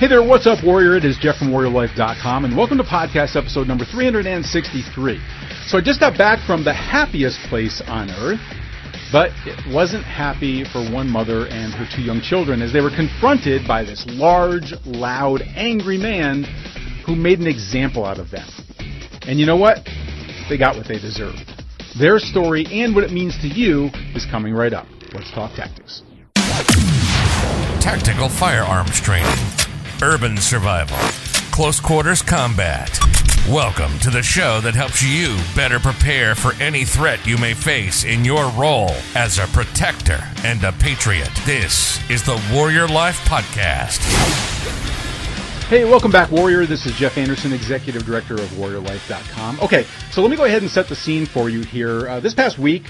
Hey there, what's up, Warrior? It is Jeff from WarriorLife.com, and welcome to podcast episode number 363. So I just got back from the happiest place on earth, but it wasn't happy for one mother and her two young children as they were confronted by this large, loud, angry man who made an example out of them. And you know what? They got what they deserved. Their story and what it means to you is coming right up. Let's talk tactics. Tactical firearms training, urban survival, close quarters combat. Welcome to the show that helps you better prepare for any threat you may face in your role as a protector and a patriot. This is the Warrior Life Podcast. Hey, welcome back, Warrior. This is Jeff Anderson, Executive Director of WarriorLife.com. Okay, so let me go ahead and set the scene for you here. Uh, this past week,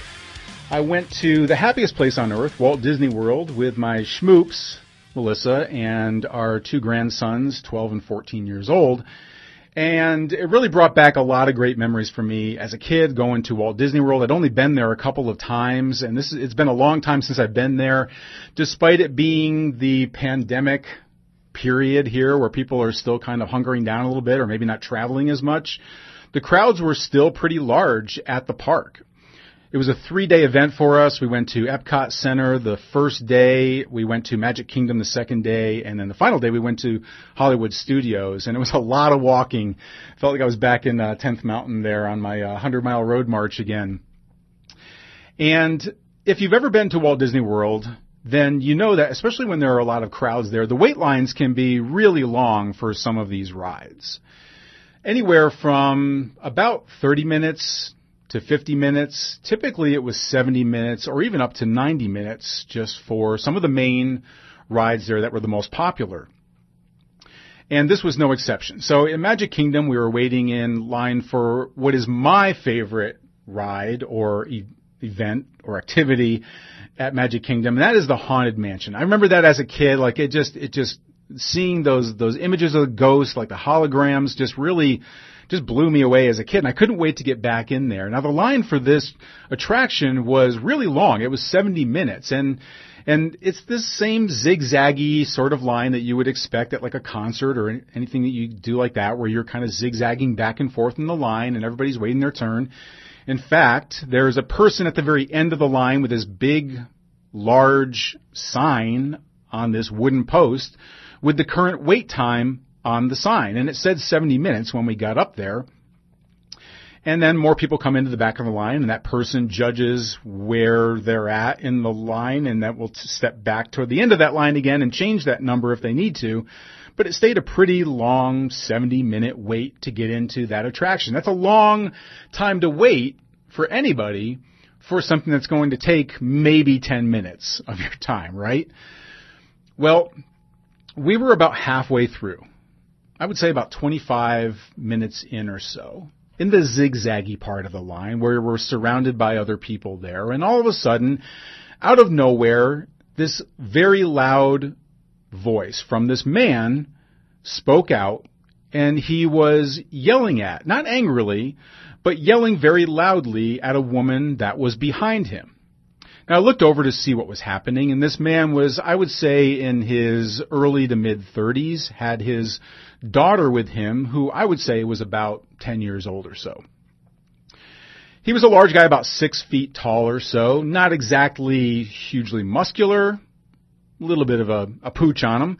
I went to the happiest place on earth, Walt Disney World, with my schmoops, Melissa, and our two grandsons, 12 and 14 years old. And it really brought back a lot of great memories for me as a kid going to Walt Disney World. I'd only been there a couple of times and this is, it's been a long time since I've been there. Despite it being the pandemic period here where people are still kind of hunkering down a little bit or maybe not traveling as much, the crowds were still pretty large at the park. It was a three day event for us. We went to Epcot Center the first day. We went to Magic Kingdom the second day. And then the final day we went to Hollywood Studios. And it was a lot of walking. Felt like I was back in uh, 10th Mountain there on my uh, 100 mile road march again. And if you've ever been to Walt Disney World, then you know that especially when there are a lot of crowds there, the wait lines can be really long for some of these rides. Anywhere from about 30 minutes to 50 minutes. Typically it was 70 minutes or even up to 90 minutes just for some of the main rides there that were the most popular. And this was no exception. So in Magic Kingdom, we were waiting in line for what is my favorite ride or e- event or activity at Magic Kingdom, and that is the Haunted Mansion. I remember that as a kid, like it just, it just, seeing those, those images of the ghosts, like the holograms, just really just blew me away as a kid and I couldn't wait to get back in there. Now the line for this attraction was really long. It was 70 minutes and and it's this same zigzaggy sort of line that you would expect at like a concert or anything that you do like that where you're kind of zigzagging back and forth in the line and everybody's waiting their turn. In fact, there's a person at the very end of the line with this big, large sign on this wooden post with the current wait time on the sign. And it said 70 minutes when we got up there. And then more people come into the back of the line and that person judges where they're at in the line and that will step back toward the end of that line again and change that number if they need to. But it stayed a pretty long 70 minute wait to get into that attraction. That's a long time to wait for anybody for something that's going to take maybe 10 minutes of your time, right? Well, we were about halfway through. I would say about 25 minutes in or so in the zigzaggy part of the line where we're surrounded by other people there. And all of a sudden, out of nowhere, this very loud voice from this man spoke out and he was yelling at, not angrily, but yelling very loudly at a woman that was behind him. Now I looked over to see what was happening and this man was, I would say in his early to mid thirties, had his daughter with him who I would say was about 10 years old or so. He was a large guy, about six feet tall or so, not exactly hugely muscular, a little bit of a, a pooch on him,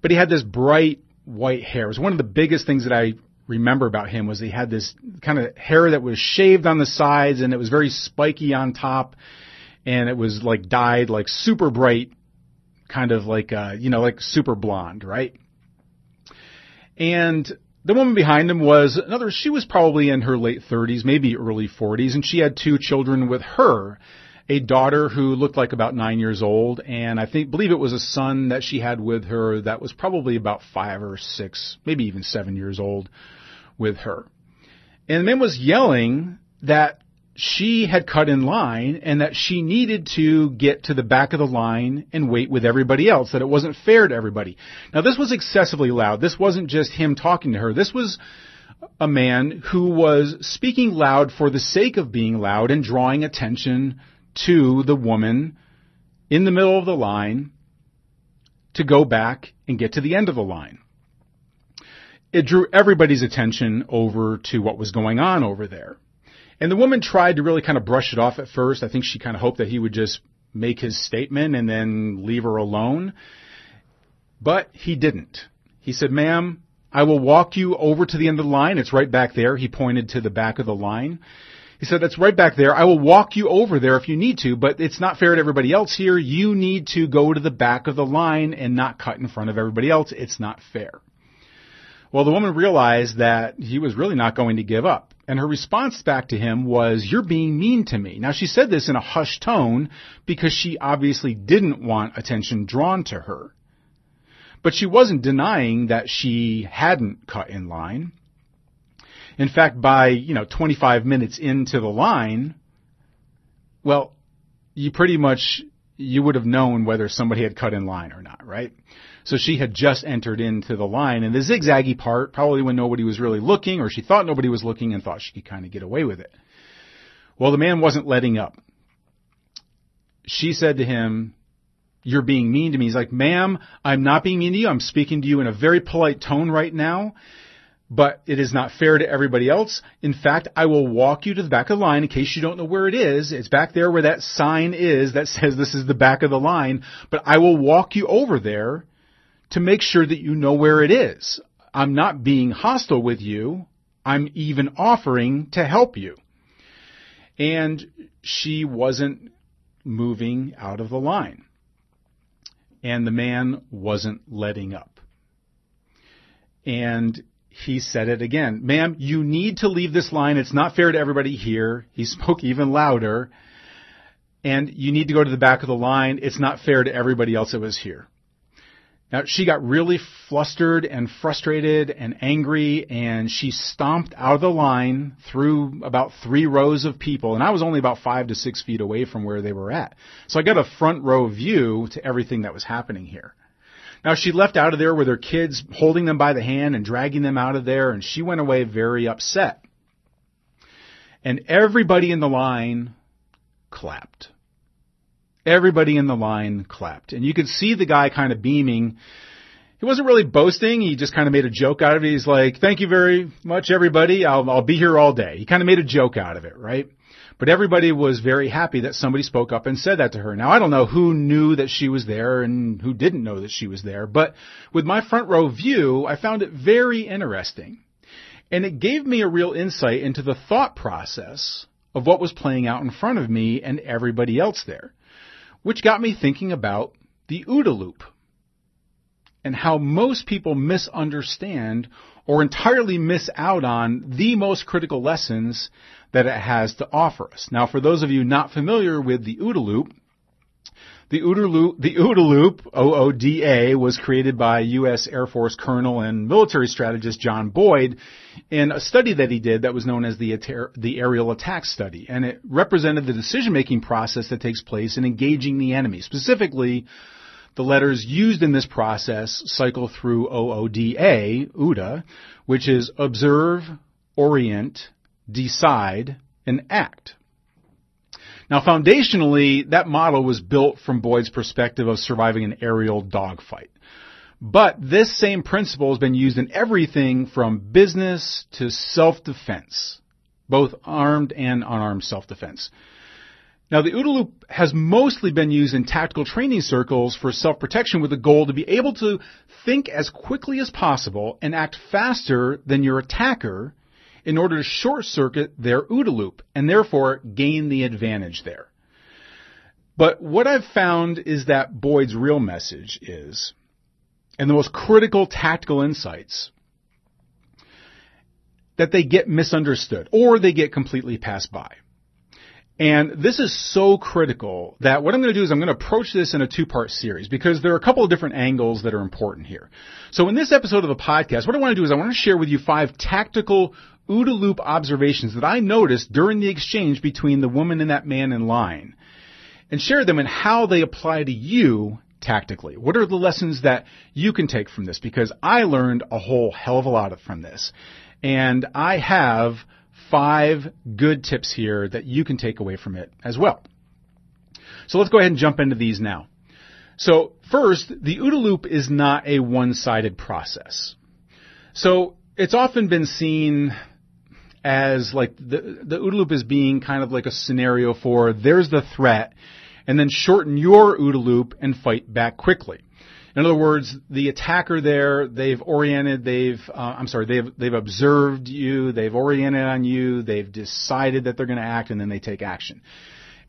but he had this bright white hair. It was one of the biggest things that I remember about him was he had this kind of hair that was shaved on the sides and it was very spiky on top and it was like dyed like super bright, kind of like, uh, you know, like super blonde, right? And the woman behind him was another, she was probably in her late 30s, maybe early 40s, and she had two children with her. A daughter who looked like about nine years old, and I think, believe it was a son that she had with her that was probably about five or six, maybe even seven years old with her. And the man was yelling that she had cut in line and that she needed to get to the back of the line and wait with everybody else, that it wasn't fair to everybody. Now this was excessively loud. This wasn't just him talking to her. This was a man who was speaking loud for the sake of being loud and drawing attention to the woman in the middle of the line to go back and get to the end of the line. It drew everybody's attention over to what was going on over there. And the woman tried to really kind of brush it off at first. I think she kind of hoped that he would just make his statement and then leave her alone. But he didn't. He said, ma'am, I will walk you over to the end of the line. It's right back there. He pointed to the back of the line. He said, that's right back there. I will walk you over there if you need to, but it's not fair to everybody else here. You need to go to the back of the line and not cut in front of everybody else. It's not fair. Well, the woman realized that he was really not going to give up. And her response back to him was, you're being mean to me. Now she said this in a hushed tone because she obviously didn't want attention drawn to her. But she wasn't denying that she hadn't cut in line. In fact, by, you know, 25 minutes into the line, well, you pretty much, you would have known whether somebody had cut in line or not, right? So she had just entered into the line and the zigzaggy part, probably when nobody was really looking or she thought nobody was looking and thought she could kind of get away with it. Well, the man wasn't letting up. She said to him, you're being mean to me. He's like, ma'am, I'm not being mean to you. I'm speaking to you in a very polite tone right now but it is not fair to everybody else. In fact, I will walk you to the back of the line in case you don't know where it is. It's back there where that sign is that says this is the back of the line, but I will walk you over there to make sure that you know where it is. I'm not being hostile with you. I'm even offering to help you. And she wasn't moving out of the line. And the man wasn't letting up. And he said it again. Ma'am, you need to leave this line. It's not fair to everybody here. He spoke even louder. And you need to go to the back of the line. It's not fair to everybody else that was here. Now, she got really flustered and frustrated and angry, and she stomped out of the line through about three rows of people, and I was only about five to six feet away from where they were at. So I got a front row view to everything that was happening here. Now she left out of there with her kids holding them by the hand and dragging them out of there and she went away very upset. And everybody in the line clapped. Everybody in the line clapped. And you could see the guy kind of beaming. He wasn't really boasting. He just kind of made a joke out of it. He's like, thank you very much, everybody. I'll, I'll be here all day. He kind of made a joke out of it, right? But everybody was very happy that somebody spoke up and said that to her. Now I don't know who knew that she was there and who didn't know that she was there, but with my front row view, I found it very interesting. And it gave me a real insight into the thought process of what was playing out in front of me and everybody else there, which got me thinking about the OODA loop and how most people misunderstand or entirely miss out on the most critical lessons that it has to offer us. Now, for those of you not familiar with the OODA loop, the OODA loop, OODA O-O-D-A, was created by U.S. Air Force Colonel and military strategist John Boyd in a study that he did that was known as the, the aerial attack study. And it represented the decision-making process that takes place in engaging the enemy, specifically the letters used in this process cycle through OODA, OODA, which is observe, orient, decide, and act. Now foundationally, that model was built from Boyd's perspective of surviving an aerial dogfight. But this same principle has been used in everything from business to self-defense, both armed and unarmed self-defense. Now, the OODA loop has mostly been used in tactical training circles for self-protection with the goal to be able to think as quickly as possible and act faster than your attacker in order to short circuit their OODA loop and therefore gain the advantage there. But what I've found is that Boyd's real message is, and the most critical tactical insights, that they get misunderstood or they get completely passed by. And this is so critical that what I'm going to do is I'm going to approach this in a two-part series because there are a couple of different angles that are important here. So in this episode of the podcast, what I want to do is I want to share with you five tactical OODA loop observations that I noticed during the exchange between the woman and that man in line and share them and how they apply to you tactically. What are the lessons that you can take from this? Because I learned a whole hell of a lot from this. And I have five good tips here that you can take away from it as well. So let's go ahead and jump into these now. So first, the OODA loop is not a one-sided process. So it's often been seen as like the, the OODA loop is being kind of like a scenario for there's the threat and then shorten your OODA loop and fight back quickly. In other words, the attacker there, they've oriented, they've, uh, I'm sorry, they've, they've observed you, they've oriented on you, they've decided that they're going to act, and then they take action.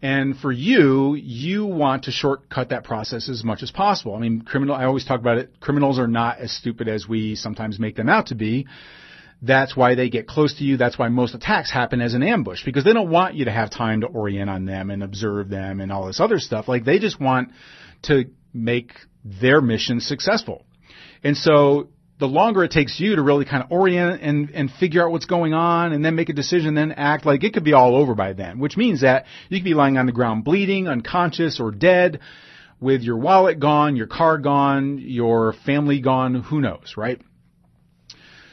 And for you, you want to shortcut that process as much as possible. I mean, criminal, I always talk about it, criminals are not as stupid as we sometimes make them out to be. That's why they get close to you. That's why most attacks happen as an ambush because they don't want you to have time to orient on them and observe them and all this other stuff. Like they just want to make their mission successful. And so the longer it takes you to really kind of orient and, and figure out what's going on and then make a decision, then act like it could be all over by then, which means that you could be lying on the ground bleeding, unconscious, or dead with your wallet gone, your car gone, your family gone, who knows, right?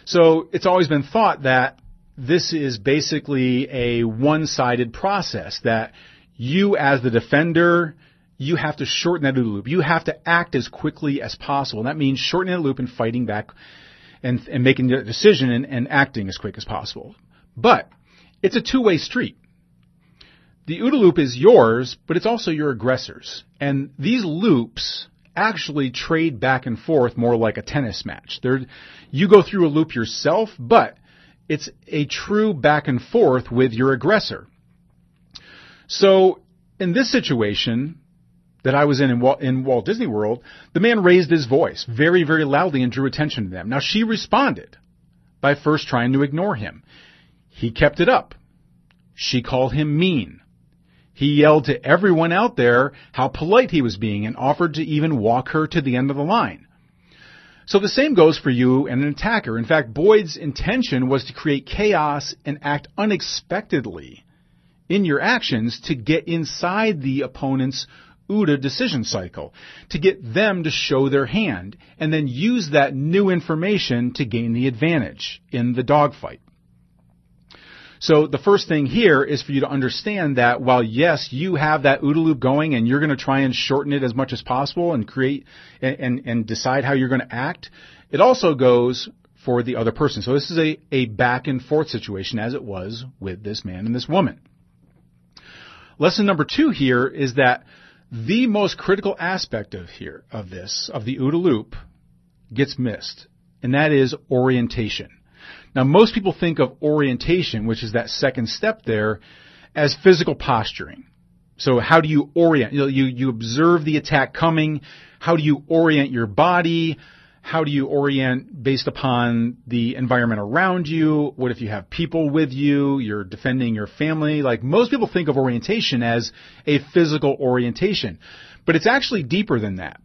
So it's always been thought that this is basically a one-sided process that you as the defender, you have to shorten that loop. You have to act as quickly as possible. That means shortening the loop and fighting back and, and making the decision and, and acting as quick as possible. But it's a two-way street. The OODA loop is yours, but it's also your aggressor's. And these loops actually trade back and forth more like a tennis match. They're, you go through a loop yourself, but it's a true back and forth with your aggressor. So in this situation that I was in in Walt, in Walt Disney World, the man raised his voice very, very loudly and drew attention to them. Now she responded by first trying to ignore him. He kept it up. She called him mean. He yelled to everyone out there how polite he was being and offered to even walk her to the end of the line. So the same goes for you and an attacker. In fact, Boyd's intention was to create chaos and act unexpectedly in your actions to get inside the opponent's OODA decision cycle, to get them to show their hand, and then use that new information to gain the advantage in the dogfight. So the first thing here is for you to understand that while yes, you have that OODA loop going and you're going to try and shorten it as much as possible and create and, and, and decide how you're going to act, it also goes for the other person. So this is a, a back and forth situation as it was with this man and this woman. Lesson number two here is that Mm-hmm. the most critical aspect of here, of this, of the OODA loop gets missed, and that is orientation. Now, most people think of orientation, which is that second step there, as physical posturing. So how do you orient? You, know, you, you observe the attack coming. How do you orient your body? How do you orient based upon the environment around you? What if you have people with you? You're defending your family. Like most people think of orientation as a physical orientation, but it's actually deeper than that.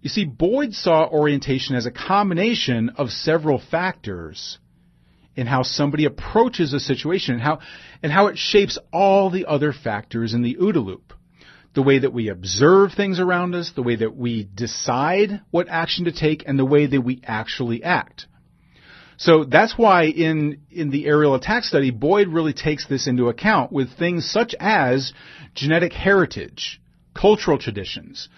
You see, Boyd saw orientation as a combination of several factors in how somebody approaches a situation and how, and how it shapes all the other factors in the OODA loop. The way that we observe things around us, the way that we decide what action to take, and the way that we actually act. So that's why in, in the aerial attack study, Boyd really takes this into account with things such as genetic heritage, cultural traditions,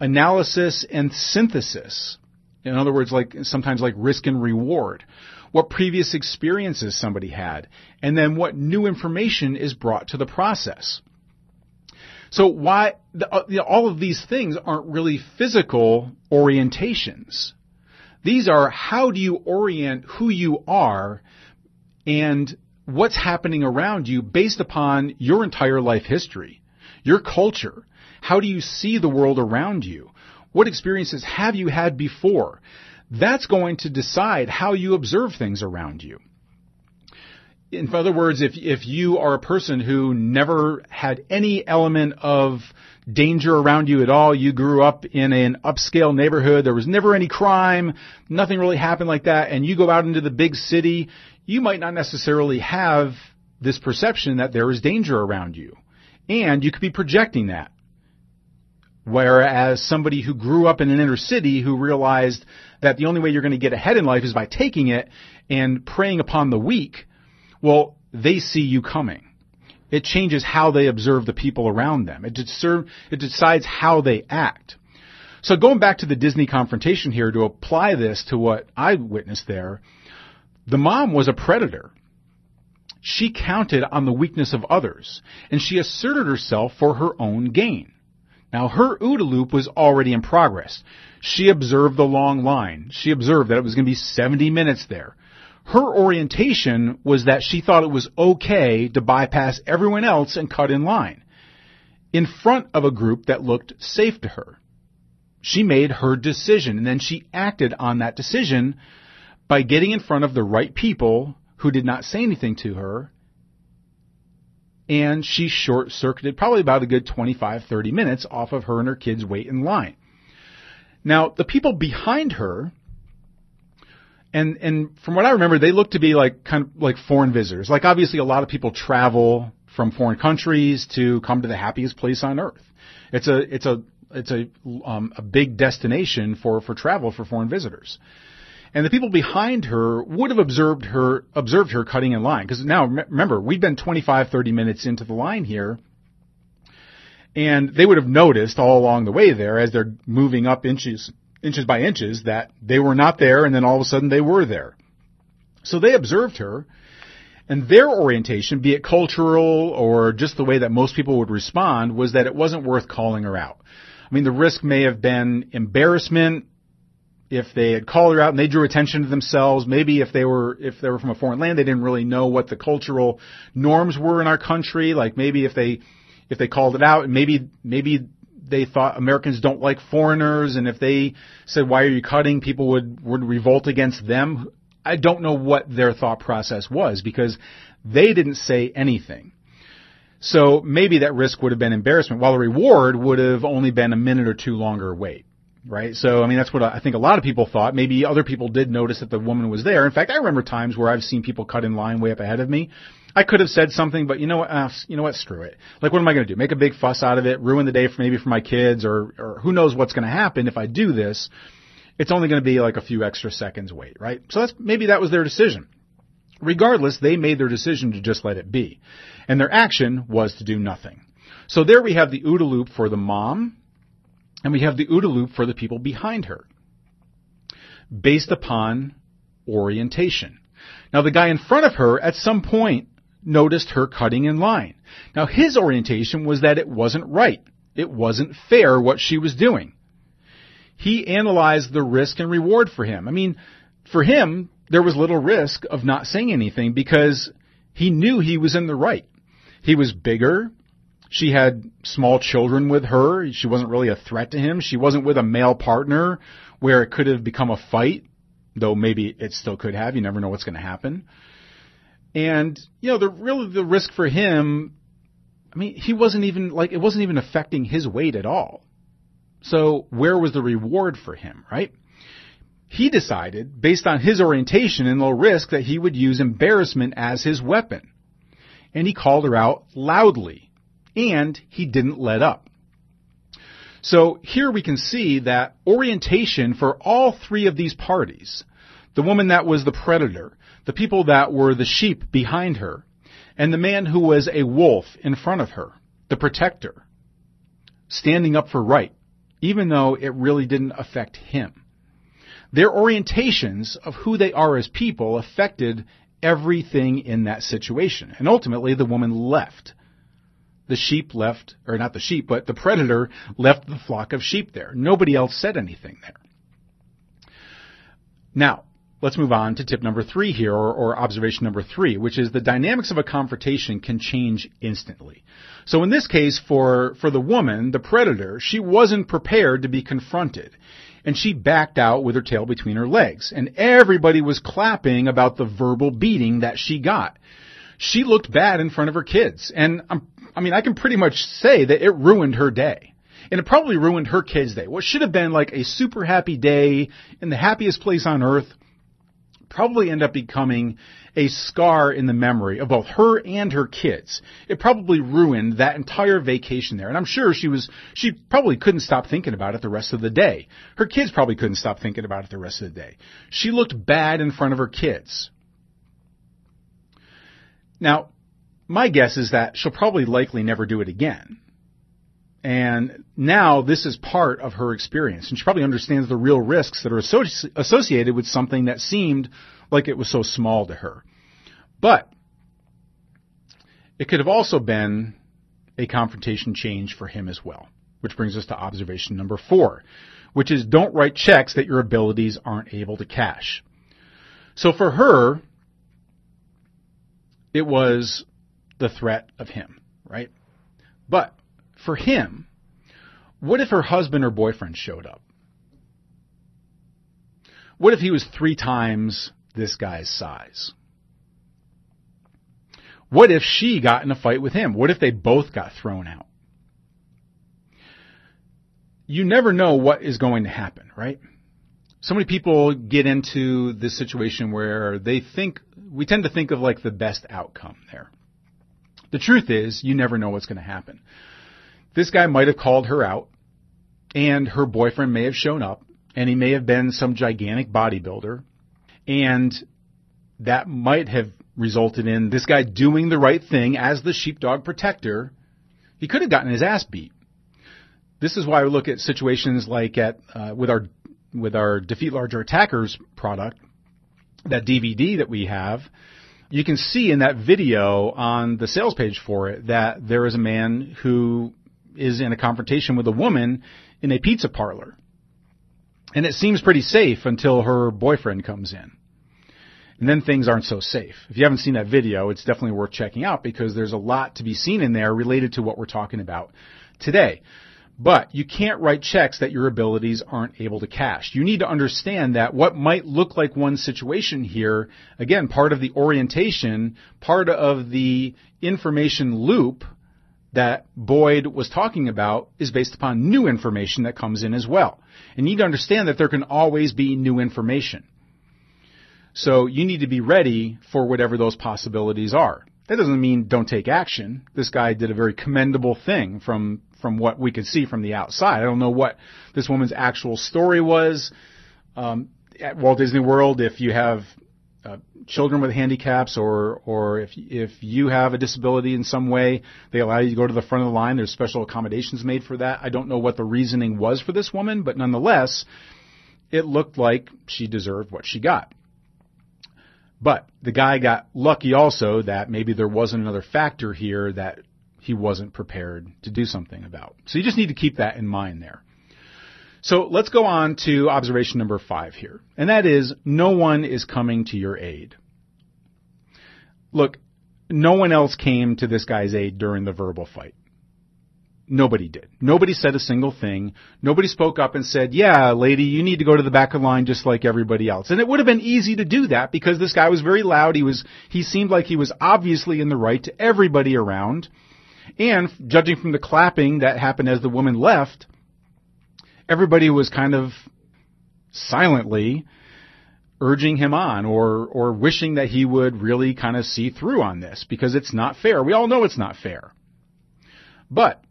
analysis and synthesis. In other words, like sometimes like risk and reward what previous experiences somebody had, and then what new information is brought to the process. So why the, uh, all of these things aren't really physical orientations. These are how do you orient who you are and what's happening around you based upon your entire life history, your culture. How do you see the world around you? What experiences have you had before? that's going to decide how you observe things around you. In other words, if, if you are a person who never had any element of danger around you at all, you grew up in an upscale neighborhood, there was never any crime, nothing really happened like that, and you go out into the big city, you might not necessarily have this perception that there is danger around you. And you could be projecting that. Whereas somebody who grew up in an inner city who realized that the only way you're going to get ahead in life is by taking it and preying upon the weak, well, they see you coming. It changes how they observe the people around them. It, discern, it decides how they act. So going back to the Disney confrontation here to apply this to what I witnessed there, the mom was a predator. She counted on the weakness of others, and she asserted herself for her own gain. Now her OODA loop was already in progress. She observed the long line. She observed that it was going to be 70 minutes there. Her orientation was that she thought it was okay to bypass everyone else and cut in line in front of a group that looked safe to her. She made her decision and then she acted on that decision by getting in front of the right people who did not say anything to her and she short circuited probably about a good 25, 30 minutes off of her and her kids wait in line. Now, the people behind her, and, and from what I remember, they looked to be like kind of like foreign visitors. Like obviously a lot of people travel from foreign countries to come to the happiest place on earth. It's a, it's a, it's a, um, a big destination for, for travel for foreign visitors and the people behind her would have observed her observed her cutting in line because now remember we've been 25 30 minutes into the line here and they would have noticed all along the way there as they're moving up inches inches by inches that they were not there and then all of a sudden they were there so they observed her and their orientation, be it cultural or just the way that most people would respond, was that it wasn't worth calling her out. I mean, the risk may have been embarrassment, if they had called her out and they drew attention to themselves, maybe if they were if they were from a foreign land, they didn't really know what the cultural norms were in our country. Like maybe if they if they called it out, maybe maybe they thought Americans don't like foreigners, and if they said why are you cutting, people would would revolt against them. I don't know what their thought process was because they didn't say anything. So maybe that risk would have been embarrassment, while the reward would have only been a minute or two longer wait right? So, I mean, that's what I think a lot of people thought. Maybe other people did notice that the woman was there. In fact, I remember times where I've seen people cut in line way up ahead of me. I could have said something, but you know what? Uh, you know what? Screw it. Like, what am I going to do? Make a big fuss out of it? Ruin the day for maybe for my kids, or or who knows what's going to happen if I do this? It's only going to be like a few extra seconds wait, right? So that's maybe that was their decision. Regardless, they made their decision to just let it be, and their action was to do nothing. So there we have the OODA loop for the mom, and we have the OODA loop for the people behind her, based upon orientation. Now the guy in front of her at some point noticed her cutting in line. Now his orientation was that it wasn't right. It wasn't fair what she was doing. He analyzed the risk and reward for him. I mean, for him, there was little risk of not saying anything because he knew he was in the right. He was bigger. She had small children with her. She wasn't really a threat to him. She wasn't with a male partner where it could have become a fight, though maybe it still could have. You never know what's going to happen. And, you know, the really the risk for him, I mean, he wasn't even like it wasn't even affecting his wait at all. So where was the reward for him, right? He decided, based on his orientation and low risk, that he would use embarrassment as his weapon. And he called her out loudly and he didn't let up. So here we can see that orientation for all three of these parties, the woman that was the predator, the people that were the sheep behind her, and the man who was a wolf in front of her, the protector, standing up for right, even though it really didn't affect him. Their orientations of who they are as people affected everything in that situation. And ultimately the woman left the sheep left, or not the sheep, but the predator left the flock of sheep there. Nobody else said anything there. Now, let's move on to tip number three here, or, or, observation number three, which is the dynamics of a confrontation can change instantly. So in this case, for, for the woman, the predator, she wasn't prepared to be confronted. And she backed out with her tail between her legs. And everybody was clapping about the verbal beating that she got. She looked bad in front of her kids. And I'm I mean, I can pretty much say that it ruined her day. And it probably ruined her kid's day. What should have been like a super happy day in the happiest place on earth probably end up becoming a scar in the memory of both her and her kids. It probably ruined that entire vacation there. And I'm sure she was, she probably couldn't stop thinking about it the rest of the day. Her kids probably couldn't stop thinking about it the rest of the day. She looked bad in front of her kids. Now, my guess is that she'll probably likely never do it again. And now this is part of her experience. And she probably understands the real risks that are associ- associated with something that seemed like it was so small to her. But it could have also been a confrontation change for him as well. Which brings us to observation number four, which is don't write checks that your abilities aren't able to cash. So for her, it was the threat of him, right? But for him, what if her husband or boyfriend showed up? What if he was three times this guy's size? What if she got in a fight with him? What if they both got thrown out? You never know what is going to happen, right? So many people get into this situation where they think, we tend to think of like the best outcome there. The truth is, you never know what's going to happen. This guy might have called her out, and her boyfriend may have shown up, and he may have been some gigantic bodybuilder, and that might have resulted in this guy doing the right thing as the sheepdog protector. He could have gotten his ass beat. This is why we look at situations like at uh, with our with our defeat larger attackers product, that DVD that we have. You can see in that video on the sales page for it that there is a man who is in a confrontation with a woman in a pizza parlor. And it seems pretty safe until her boyfriend comes in. And then things aren't so safe. If you haven't seen that video, it's definitely worth checking out because there's a lot to be seen in there related to what we're talking about today. But you can't write checks that your abilities aren't able to cash. You need to understand that what might look like one situation here, again, part of the orientation, part of the information loop that Boyd was talking about is based upon new information that comes in as well. And you need to understand that there can always be new information. So you need to be ready for whatever those possibilities are. That doesn't mean don't take action. This guy did a very commendable thing from, from what we could see from the outside. I don't know what this woman's actual story was. Um, at Walt Disney World, if you have uh, children with handicaps or or if if you have a disability in some way, they allow you to go to the front of the line. There's special accommodations made for that. I don't know what the reasoning was for this woman, but nonetheless, it looked like she deserved what she got. But the guy got lucky also that maybe there wasn't another factor here that he wasn't prepared to do something about. So you just need to keep that in mind there. So let's go on to observation number five here. And that is, no one is coming to your aid. Look, no one else came to this guy's aid during the verbal fight. Nobody did. Nobody said a single thing. Nobody spoke up and said, yeah, lady, you need to go to the back of the line just like everybody else. And it would have been easy to do that because this guy was very loud. He was, he seemed like he was obviously in the right to everybody around. And judging from the clapping that happened as the woman left, everybody was kind of silently urging him on or, or wishing that he would really kind of see through on this because it's not fair. We all know it's not fair. But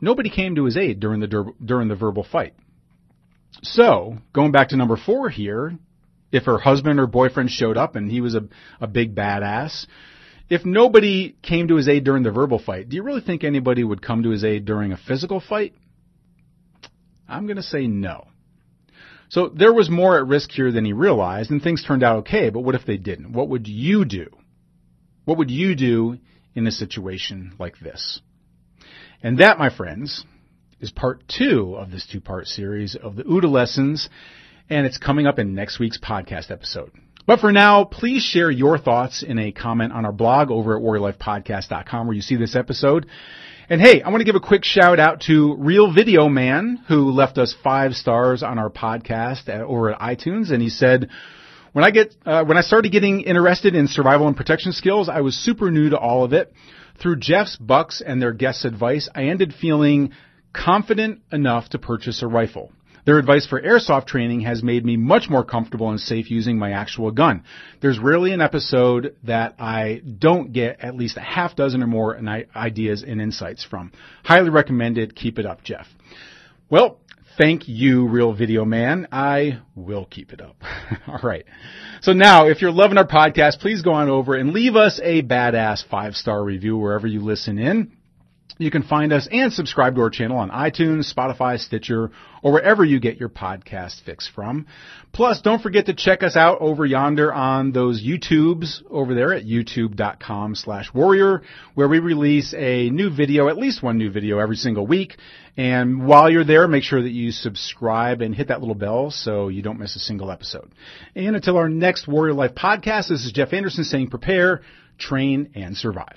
nobody came to his aid during the, during the verbal fight. So, going back to number four here, if her husband or boyfriend showed up and he was a, a big badass, if nobody came to his aid during the verbal fight, do you really think anybody would come to his aid during a physical fight? I'm going to say no. So there was more at risk here than he realized, and things turned out okay, but what if they didn't? What would you do? What would you do in a situation like this? And that, my friends, is part two of this two-part series of the OODA lessons, and it's coming up in next week's podcast episode. But for now, please share your thoughts in a comment on our blog over at warriorlifepodcast.com where you see this episode. And hey, I want to give a quick shout out to Real Video Man who left us five stars on our podcast at, over at iTunes, and he said, "When I get uh, when I started getting interested in survival and protection skills, I was super new to all of it. Through Jeff's, Buck's, and their guests' advice, I ended feeling confident enough to purchase a rifle." Their advice for airsoft training has made me much more comfortable and safe using my actual gun. There's rarely an episode that I don't get at least a half dozen or more ideas and insights from. Highly recommended. Keep it up, Jeff. Well, thank you, Real Video Man. I will keep it up. All right. So now, if you're loving our podcast, please go on over and leave us a badass five star review wherever you listen in. You can find us and subscribe to our channel on iTunes, Spotify, Stitcher, or wherever you get your podcast fix from. Plus, don't forget to check us out over yonder on those YouTubes over there at youtube.com slash warrior, where we release a new video, at least one new video every single week. And while you're there, make sure that you subscribe and hit that little bell so you don't miss a single episode. And until our next Warrior Life podcast, this is Jeff Anderson saying prepare, train, and survive.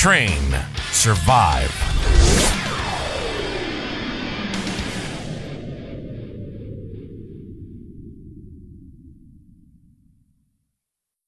train, survive.